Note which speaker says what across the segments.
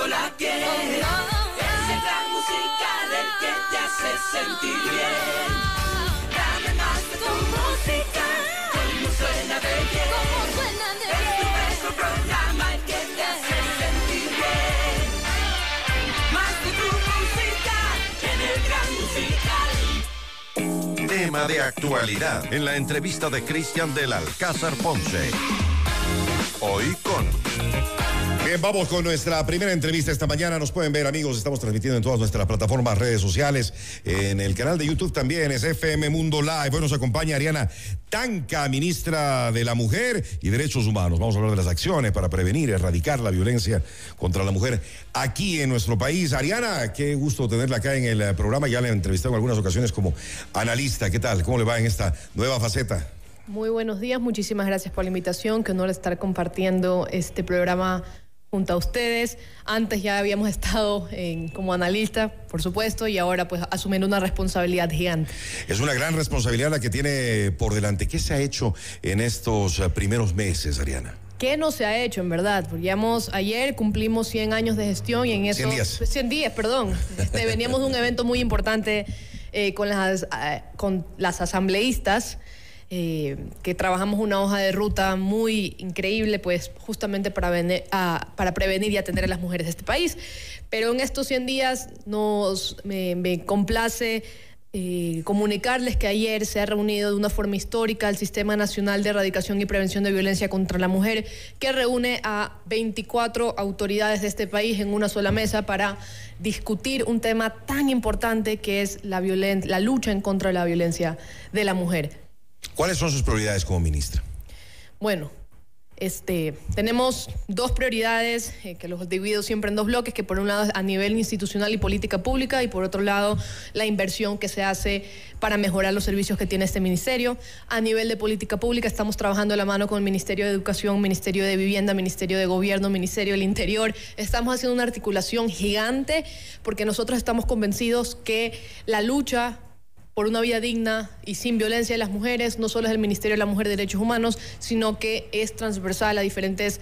Speaker 1: conozco la que es el gran musical el que te hace sentir bien. Dame más de tu música, como suena de bien. Es tu mejor programa el que te hace sentir bien. Más de tu música en el gran musical.
Speaker 2: Tema de actualidad en la entrevista de Cristian del Alcázar Ponce. Hoy con
Speaker 3: Bien, vamos con nuestra primera entrevista esta mañana. Nos pueden ver, amigos. Estamos transmitiendo en todas nuestras plataformas, redes sociales. En el canal de YouTube también es FM Mundo Live. Hoy nos acompaña Ariana Tanca, ministra de la Mujer y Derechos Humanos. Vamos a hablar de las acciones para prevenir y erradicar la violencia contra la mujer aquí en nuestro país. Ariana, qué gusto tenerla acá en el programa. Ya la he entrevistado en algunas ocasiones como analista. ¿Qué tal? ¿Cómo le va en esta nueva faceta?
Speaker 4: Muy buenos días, muchísimas gracias por la invitación, qué honor estar compartiendo este programa junto a ustedes. Antes ya habíamos estado en, como analista, por supuesto, y ahora pues asumiendo una responsabilidad gigante.
Speaker 3: Es una gran responsabilidad la que tiene por delante. ¿Qué se ha hecho en estos eh, primeros meses, Ariana?
Speaker 4: ¿Qué no se ha hecho en verdad? Porque ayer cumplimos 100 años de gestión y en eso...
Speaker 3: 100 días.
Speaker 4: 100 días, perdón. Este, veníamos de un evento muy importante eh, con, las, eh, con las asambleístas. Eh, que trabajamos una hoja de ruta muy increíble, pues justamente para, a- prevenir y atender a las mujeres de este país. Pero en estos 100 días nos, me, complace eh, comunicarles que ayer se ha reunido de una forma histórica el Sistema Nacional de Erradicación y Prevención de Violencia contra la Mujer, que reúne a 24 autoridades de este país en una sola mesa para discutir un tema tan importante que es la, la lucha en contra de la violencia de la mujer.
Speaker 3: ¿Cuáles son sus prioridades como ministra?
Speaker 4: Bueno, este, tenemos dos prioridades eh, que los divido siempre en dos bloques, que por un lado a nivel institucional y política pública y por otro lado la inversión que se hace para mejorar los servicios que tiene este ministerio. A nivel de política pública estamos trabajando de la mano con el Ministerio de Educación, Ministerio de Vivienda, Ministerio de Gobierno, Ministerio del Interior. Estamos haciendo una articulación gigante porque nosotros estamos convencidos que la lucha por una vida digna y sin violencia de las mujeres, no solo es el Ministerio de la Mujer y Derechos Humanos, sino que es transversal a diferentes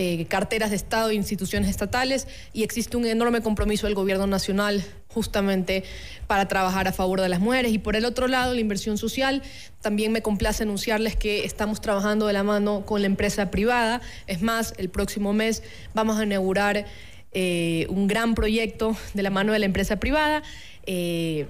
Speaker 4: eh, carteras de Estado e instituciones estatales y existe un enorme compromiso del Gobierno Nacional justamente para trabajar a favor de las mujeres. Y por el otro lado, la inversión social, también me complace anunciarles que estamos trabajando de la mano con la empresa privada. Es más, el próximo mes vamos a inaugurar eh, un gran proyecto de la mano de la empresa privada. eh,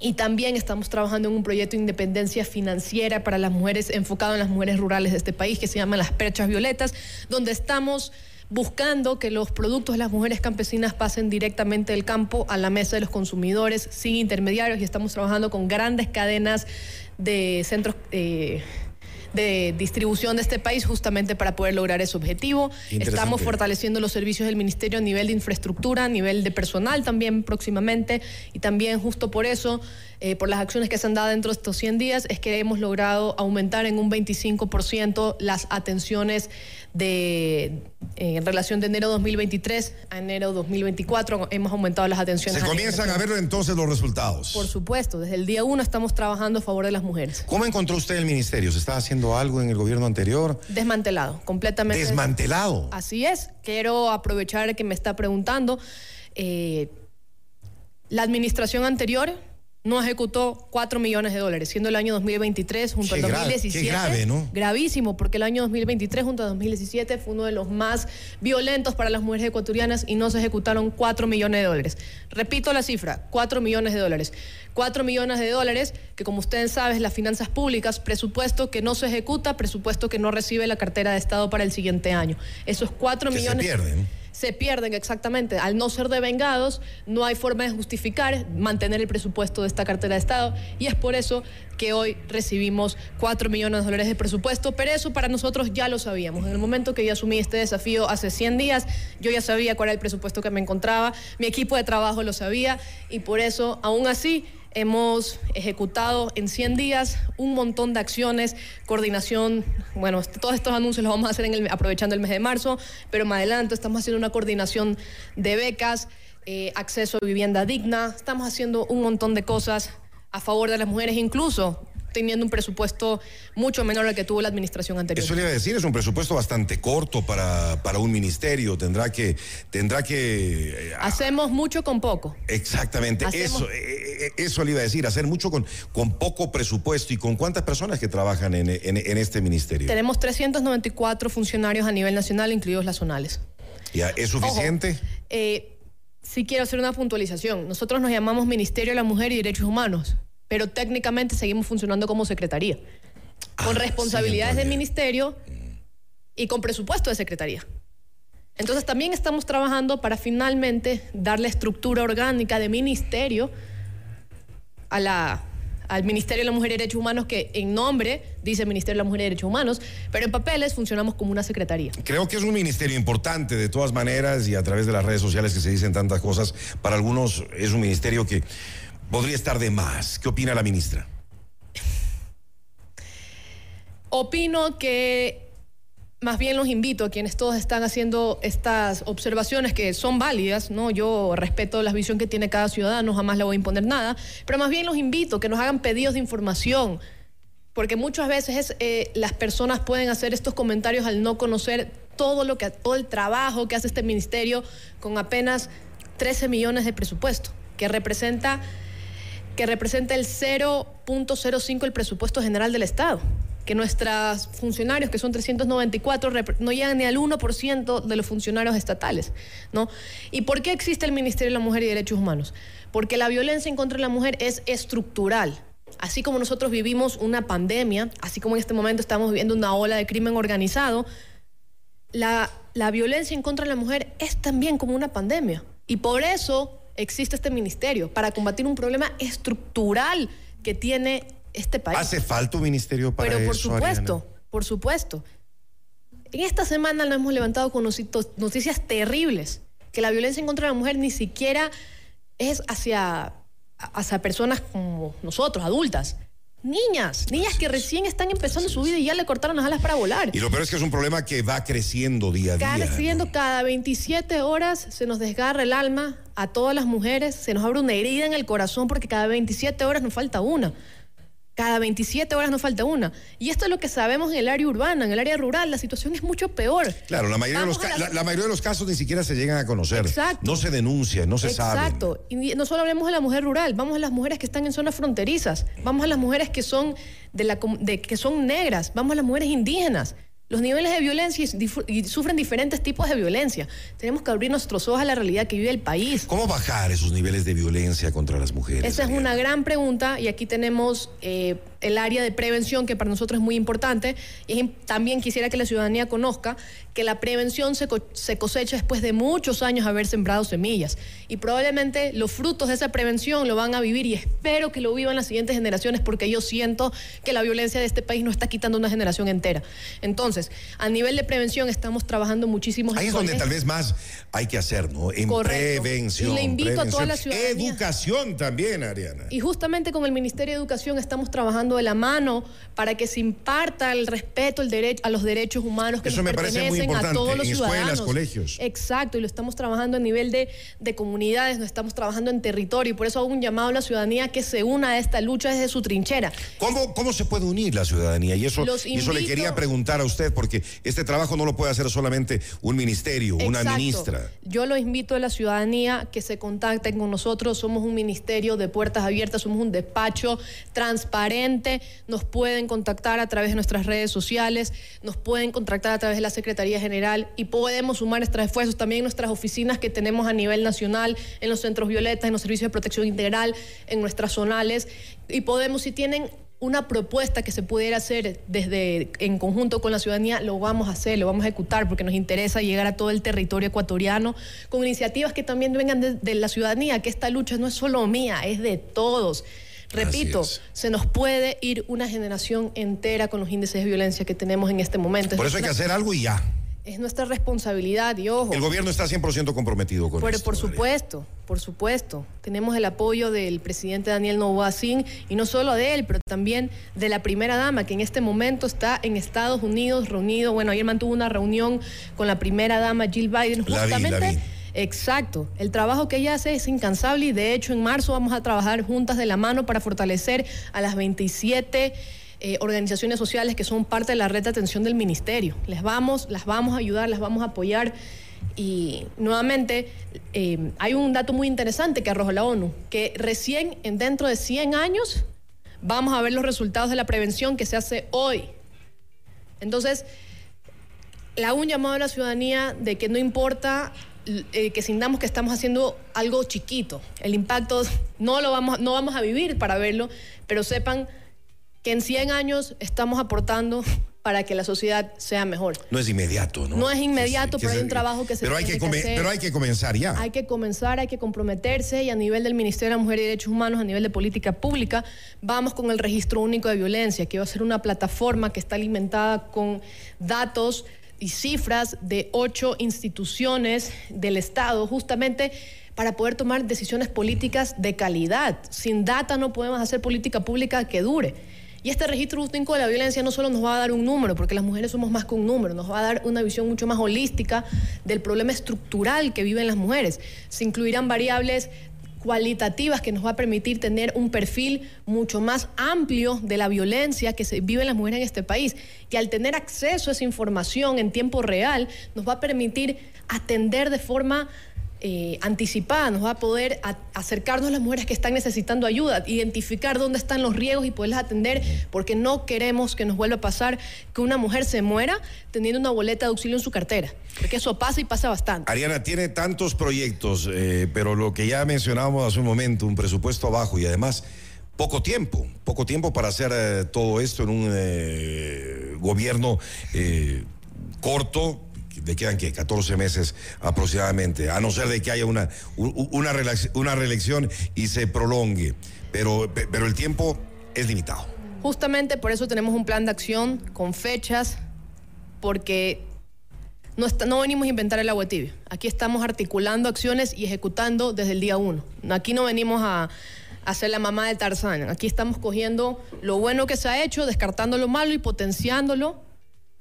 Speaker 4: y también estamos trabajando en un proyecto de independencia financiera para las mujeres, enfocado en las mujeres rurales de este país, que se llama Las Perchas Violetas, donde estamos buscando que los productos de las mujeres campesinas pasen directamente del campo a la mesa de los consumidores sin intermediarios y estamos trabajando con grandes cadenas de centros eh, de distribución de este país justamente para poder lograr ese objetivo. Estamos fortaleciendo los servicios del ministerio a nivel de infraestructura, a nivel de personal también próximamente y también justo por eso, eh, por las acciones que se han dado dentro de estos 100 días, es que hemos logrado aumentar en un 25% las atenciones de, eh, en relación de enero 2023 a enero 2024. Hemos aumentado las atenciones.
Speaker 3: Se comienzan a ver entonces los resultados.
Speaker 4: Por supuesto, desde el día uno estamos trabajando a favor de las mujeres.
Speaker 3: ¿Cómo encontró usted el ministerio? ¿Se estaba haciendo algo en el gobierno anterior?
Speaker 4: Desmantelado, completamente.
Speaker 3: Desmantelado.
Speaker 4: Así es. Quiero aprovechar que me está preguntando. eh, la administración anterior no ejecutó 4 millones de dólares, siendo el año 2023 junto
Speaker 3: Qué
Speaker 4: al
Speaker 3: grave,
Speaker 4: 2017.
Speaker 3: qué grave, ¿no?
Speaker 4: Gravísimo, porque el año 2023 junto al 2017 fue uno de los más violentos para las mujeres ecuatorianas y no se ejecutaron 4 millones de dólares. Repito la cifra, 4 millones de dólares. 4 millones de dólares que como ustedes saben, las finanzas públicas, presupuesto que no se ejecuta, presupuesto que no recibe la cartera de Estado para el siguiente año. Esos 4
Speaker 3: Que se
Speaker 4: millones
Speaker 3: pierden.
Speaker 4: Se pierden exactamente. Al no ser devengados, no hay forma de justificar mantener el presupuesto de esta cartera de Estado y es por eso que hoy recibimos 4 millones de dólares de presupuesto, pero eso para nosotros ya lo sabíamos. En el momento que yo asumí este desafío hace 100 días, yo ya sabía cuál era el presupuesto que me encontraba, mi equipo de trabajo lo sabía y por eso, aún así, Hemos ejecutado en 100 días un montón de acciones, coordinación, bueno, todos estos anuncios los vamos a hacer en el- aprovechando el mes de marzo, pero más adelante estamos haciendo una coordinación de becas, eh, acceso a vivienda digna, estamos haciendo un montón de cosas a favor de las mujeres, incluso teniendo un presupuesto mucho menor al que tuvo la administración anterior.
Speaker 3: Eso le iba a decir, es un presupuesto bastante corto para, para un ministerio. Tendrá que, tendrá que. eh,
Speaker 4: Hacemos mucho con poco.
Speaker 3: Exactamente,
Speaker 4: Hacemos-
Speaker 3: eso, eh, eh, eso le iba a decir, hacer mucho con, con poco presupuesto y con cuántas personas que trabajan en, en- en este ministerio.
Speaker 4: Tenemos 394 funcionarios a nivel nacional, incluidos las zonales.
Speaker 3: Ya, ¿Es suficiente?
Speaker 4: Ojo, eh, sí quiero hacer una puntualización. Nosotros nos llamamos Ministerio de la Mujer y Derechos Humanos, pero técnicamente seguimos funcionando como secretaría, con
Speaker 3: Ah,
Speaker 4: responsabilidades
Speaker 3: sí,
Speaker 4: de ministerio y con presupuesto de secretaría. Entonces también estamos trabajando para finalmente darle estructura orgánica de ministerio a la, al Ministerio de la Mujer y Derechos Humanos, que en nombre dice Ministerio de la Mujer y Derechos Humanos, pero en papeles funcionamos como una secretaría.
Speaker 3: Creo que es un ministerio importante de todas maneras y a través de las redes sociales que se dicen tantas cosas, para algunos es un ministerio que podría estar de más. ¿Qué opina la ministra?
Speaker 4: Opino que más bien los invito a quienes todos están haciendo estas observaciones que son válidas, ¿no? Yo respeto la visión que tiene cada ciudadano, jamás le voy a imponer nada, pero más bien los invito a que nos hagan pedidos de información, porque muchas veces es, eh, las personas pueden hacer estos comentarios al no conocer todo lo que todo el trabajo que hace este ministerio con apenas 13 millones de presupuesto, que representa que representa el 0.05 el presupuesto general del Estado. Que nuestros funcionarios, que son 394, rep- no llegan ni al 1% de los funcionarios estatales. ¿no? ¿Y por qué existe el Ministerio de la Mujer y Derechos Humanos? Porque la violencia en contra de la mujer es estructural. Así como nosotros vivimos una pandemia, así como en este momento estamos viviendo una ola de crimen organizado, la, la violencia en contra de la mujer es también como una pandemia. Y por eso existe este ministerio, para combatir un problema estructural que tiene este país.
Speaker 3: ¿Hace falta un ministerio para
Speaker 4: Pero por
Speaker 3: eso,
Speaker 4: supuesto,
Speaker 3: Ariana?
Speaker 4: por supuesto. En esta semana nos hemos levantado con noticias- noticias terribles, que la violencia en contra de la mujer ni siquiera es hacia, hacia personas como nosotros, adultas. Niñas, niñas que recién están empezando su vida y ya le cortaron las alas para volar.
Speaker 3: Y lo peor es que es un problema que va creciendo día a día.
Speaker 4: Cada,
Speaker 3: ¿no?
Speaker 4: siendo cada 27 horas se nos desgarra el alma a todas las mujeres, se nos abre una herida en el corazón porque cada 27 horas nos falta una. Cada 27 horas nos falta una. Y esto es lo que sabemos en el área urbana, en el área rural, la situación es mucho peor.
Speaker 3: Claro, la mayoría, de los,
Speaker 4: la-
Speaker 3: la, la mayoría de los casos ni siquiera se llegan a conocer.
Speaker 4: Exacto.
Speaker 3: No se denuncia, no se sabe.
Speaker 4: Exacto. Y no solo hablemos de la mujer rural, vamos a las mujeres que están en zonas fronterizas, vamos a las mujeres que son de la de, que son negras, vamos a las mujeres indígenas. Los niveles de violencia y, sufren diferentes tipos de violencia. Tenemos que abrir nuestros ojos a la realidad que vive el país.
Speaker 3: ¿Cómo bajar esos niveles de violencia contra las mujeres?
Speaker 4: Esa es una gran pregunta y aquí tenemos eh, el área de prevención que para nosotros es muy importante y también quisiera que la ciudadanía conozca que la prevención se, co- se cosecha después de muchos años haber sembrado semillas y probablemente los frutos de esa prevención lo van a vivir y espero que lo vivan las siguientes generaciones porque yo siento que la violencia de este país no está quitando una generación entera. Entonces, a nivel de prevención estamos trabajando muchísimos
Speaker 3: Ahí es donde tal vez más hay que hacer, ¿no? En
Speaker 4: Correcto.
Speaker 3: prevención.
Speaker 4: Y le invito a toda la ciudadanía.
Speaker 3: Educación también, Ariana.
Speaker 4: Y justamente con el Ministerio de Educación estamos trabajando de la mano para que se imparta el respeto el derecho, a los derechos humanos que
Speaker 3: Eso
Speaker 4: nos
Speaker 3: me parece muy
Speaker 4: pertenecen a
Speaker 3: importante,
Speaker 4: todos los
Speaker 3: en escuelas,
Speaker 4: ciudadanos.
Speaker 3: colegios.
Speaker 4: Exacto, y lo estamos trabajando a nivel de, de comunidades, no estamos trabajando en territorio, y por eso hago un llamado a la ciudadanía que se una a esta lucha desde su trinchera.
Speaker 3: ¿Cómo, ¿Cómo se puede unir la ciudadanía? Y eso, y eso le quería preguntar a usted, porque este trabajo no lo puede hacer solamente un ministerio, una ministra.
Speaker 4: Yo lo invito a la ciudadanía que se contacten con nosotros. Somos un ministerio de puertas abiertas, somos un despacho transparente. Nos pueden contactar a través de nuestras redes sociales, nos pueden contactar a través de la Secretaría General y podemos sumar nuestros esfuerzos también en nuestras oficinas que tenemos a nivel nacional, en los centros violetas, en los servicios de protección integral, en nuestras zonales. Y podemos, si tienen una propuesta que se pudiera hacer desde en conjunto con la ciudadanía, lo vamos a hacer, lo vamos a ejecutar porque nos interesa llegar a todo el territorio ecuatoriano con iniciativas que también vengan de, de la ciudadanía, que esta lucha no es solo mía, es de todos. Repito, se nos puede ir una generación entera con los índices de violencia que tenemos en este momento.
Speaker 3: Por
Speaker 4: es,
Speaker 3: eso hay que hacer algo y ya.
Speaker 4: es nuestra responsabilidad y ojo.
Speaker 3: El gobierno está 100% comprometido con
Speaker 4: Por,
Speaker 3: esto.
Speaker 4: por supuesto, por supuesto. Tenemos el apoyo del presidente Daniel Novoa y no solo de él, pero también de la primera dama, que en este momento está en Estados Unidos reunido. Bueno, ayer mantuvo una reunión con la primera dama Jill Biden,
Speaker 3: La vi, la
Speaker 4: justamente
Speaker 3: vi.
Speaker 4: Exacto. El trabajo que ella hace es incansable y de hecho en marzo vamos a trabajar juntas de la mano para fortalecer a las 27 eh, organizaciones sociales que son parte de la red de atención del ministerio. Les vamos, las vamos a ayudar, las vamos a apoyar. Y nuevamente, eh, hay un dato muy interesante que arroja la ONU, que recién en dentro de 100 años vamos a ver los resultados de la prevención que se hace hoy. Entonces, la un llamado a la ciudadanía de que no importa eh, que sintamos que estamos haciendo algo chiquito, el impacto no lo vamos, no vamos a vivir para verlo, pero sepan que en 100 años estamos aportando para que la sociedad sea mejor.
Speaker 3: No es inmediato, ¿no?
Speaker 4: No es inmediato,
Speaker 3: Que se-
Speaker 4: pero hay
Speaker 3: que
Speaker 4: un trabajo que se
Speaker 3: pero hay
Speaker 4: tiene
Speaker 3: que,
Speaker 4: que
Speaker 3: come-
Speaker 4: hacer.
Speaker 3: Pero hay que comenzar ya.
Speaker 4: Hay que comenzar, hay que comprometerse y a nivel del Ministerio de la Mujer y Derechos Humanos, a nivel de política pública, vamos con el registro único de violencia, que va a ser una plataforma que está alimentada con datos y cifras de ocho instituciones del Estado, justamente para poder tomar decisiones políticas de calidad. Sin data no podemos hacer política pública que dure. Y este registro único de la violencia no solo nos va a dar un número, porque las mujeres somos más que un número, nos va a dar una visión mucho más holística del problema estructural que viven las mujeres. Se incluirán variables cualitativas que nos va a permitir tener un perfil mucho más amplio de la violencia que se vive en las mujeres en este país. Y al tener acceso a esa información en tiempo real, nos va a permitir atender de forma eh, anticipada, nos va a poder acercarnos a las mujeres que están necesitando ayuda, identificar dónde están los riesgos y poderlas atender, porque no queremos que nos vuelva a pasar que una mujer se muera teniendo una boleta de auxilio en su cartera, porque eso pasa y pasa bastante.
Speaker 3: Ariana tiene tantos proyectos, eh, pero lo que ya mencionábamos hace un momento, un presupuesto bajo y además poco tiempo, poco tiempo para hacer eh, todo esto en un eh, gobierno corto. Le quedan que 14 meses aproximadamente, a no ser de que haya una, una, una reelección y se prolongue. Pero, pe- pero el tiempo es limitado.
Speaker 4: Justamente por eso tenemos un plan de acción con fechas, porque no, está- no venimos a inventar el agua tibia. Aquí estamos articulando acciones y ejecutando desde el día uno. Aquí no venimos a, a ser la mamá de Tarzán. Aquí estamos cogiendo lo bueno que se ha hecho, descartando lo malo y potenciándolo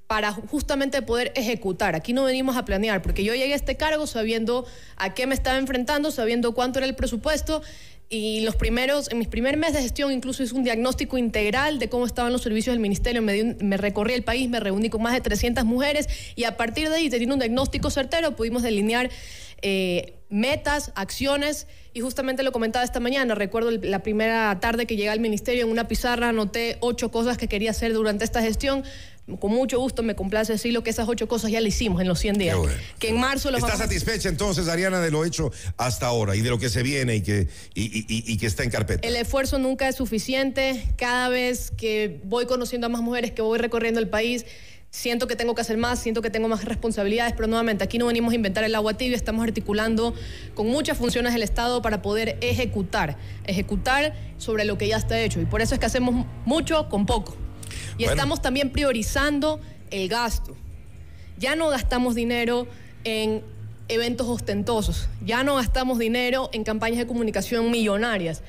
Speaker 4: para justamente poder ejecutar. Aquí no venimos a planear, porque yo llegué a este cargo sabiendo a qué me estaba enfrentando, sabiendo cuánto era el presupuesto. Y los primeros, en mis primer mes de gestión incluso hice un diagnóstico integral de cómo estaban los servicios del ministerio. Me, recorrí el país, me reuní con más de 300 mujeres y a partir de ahí, teniendo un diagnóstico certero, pudimos delinear eh, metas, acciones y justamente lo comentaba esta mañana. Recuerdo la primera tarde que llegué al ministerio en una pizarra anoté ocho cosas que quería hacer durante esta gestión. Con mucho gusto me complace decirlo que esas ocho cosas ya las hicimos en los 100 días.
Speaker 3: Bueno.
Speaker 4: Que en marzo los
Speaker 3: ¿Está
Speaker 4: vamos
Speaker 3: satisfecha entonces, Ariana, de lo hecho hasta ahora y de lo que se viene y que, y, y- y- y que está en carpeta?
Speaker 4: El esfuerzo nunca es suficiente. Cada vez que voy conociendo a más mujeres, que voy recorriendo el país, siento que tengo que hacer más, siento que tengo más responsabilidades, pero nuevamente aquí no venimos a inventar el agua tibia, estamos articulando con muchas funciones del Estado para poder ejecutar, ejecutar sobre lo que ya está hecho. Y por eso es que hacemos mucho con poco. Y
Speaker 3: Bueno.
Speaker 4: estamos también priorizando el gasto. Ya no gastamos dinero en eventos ostentosos, ya no gastamos dinero en campañas de comunicación millonarias.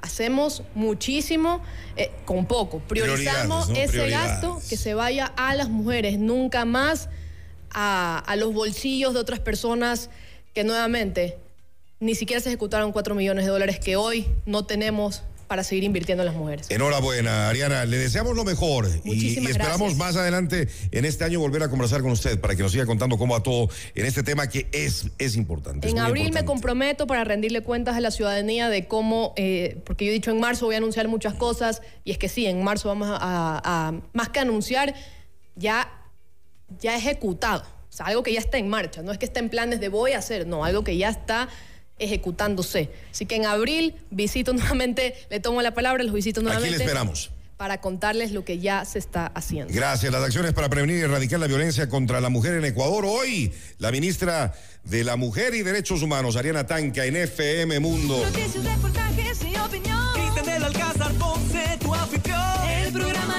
Speaker 4: Hacemos muchísimo eh, con poco. Priorizamos ese gasto que se vaya a las mujeres, nunca más a, a los bolsillos de otras personas que nuevamente ni siquiera se ejecutaron 4 millones de dólares que hoy no tenemos para seguir invirtiendo en las mujeres.
Speaker 3: Enhorabuena, Ariana. Le deseamos lo mejor y, y
Speaker 4: Muchísimas
Speaker 3: esperamos
Speaker 4: gracias.
Speaker 3: más adelante en este año volver a conversar con usted para que nos siga contando cómo va todo en este tema que es, es importante.
Speaker 4: En abril me comprometo para rendirle cuentas a la ciudadanía de cómo, eh, porque yo he dicho en marzo voy a anunciar muchas cosas, y es que sí, en marzo vamos a, a- a- más que anunciar, ya, ya ejecutado. O sea, algo que ya está en marcha, no es que esté en planes de voy a hacer, no, algo que ya está ejecutándose. Así que en abril visito nuevamente, le tomo la palabra, los visito
Speaker 3: Aquí
Speaker 4: nuevamente.
Speaker 3: le esperamos.
Speaker 4: Para contarles lo que ya se está haciendo.
Speaker 3: Gracias. Las acciones para prevenir y erradicar la violencia contra la mujer en Ecuador. Hoy, la ministra de la Mujer y Derechos Humanos, Ariana Tanca, en FM Mundo.
Speaker 1: Noticias, reportajes y opinión.
Speaker 5: Cristian del Alcázar Ponce, tu anfitrión.
Speaker 1: El programa.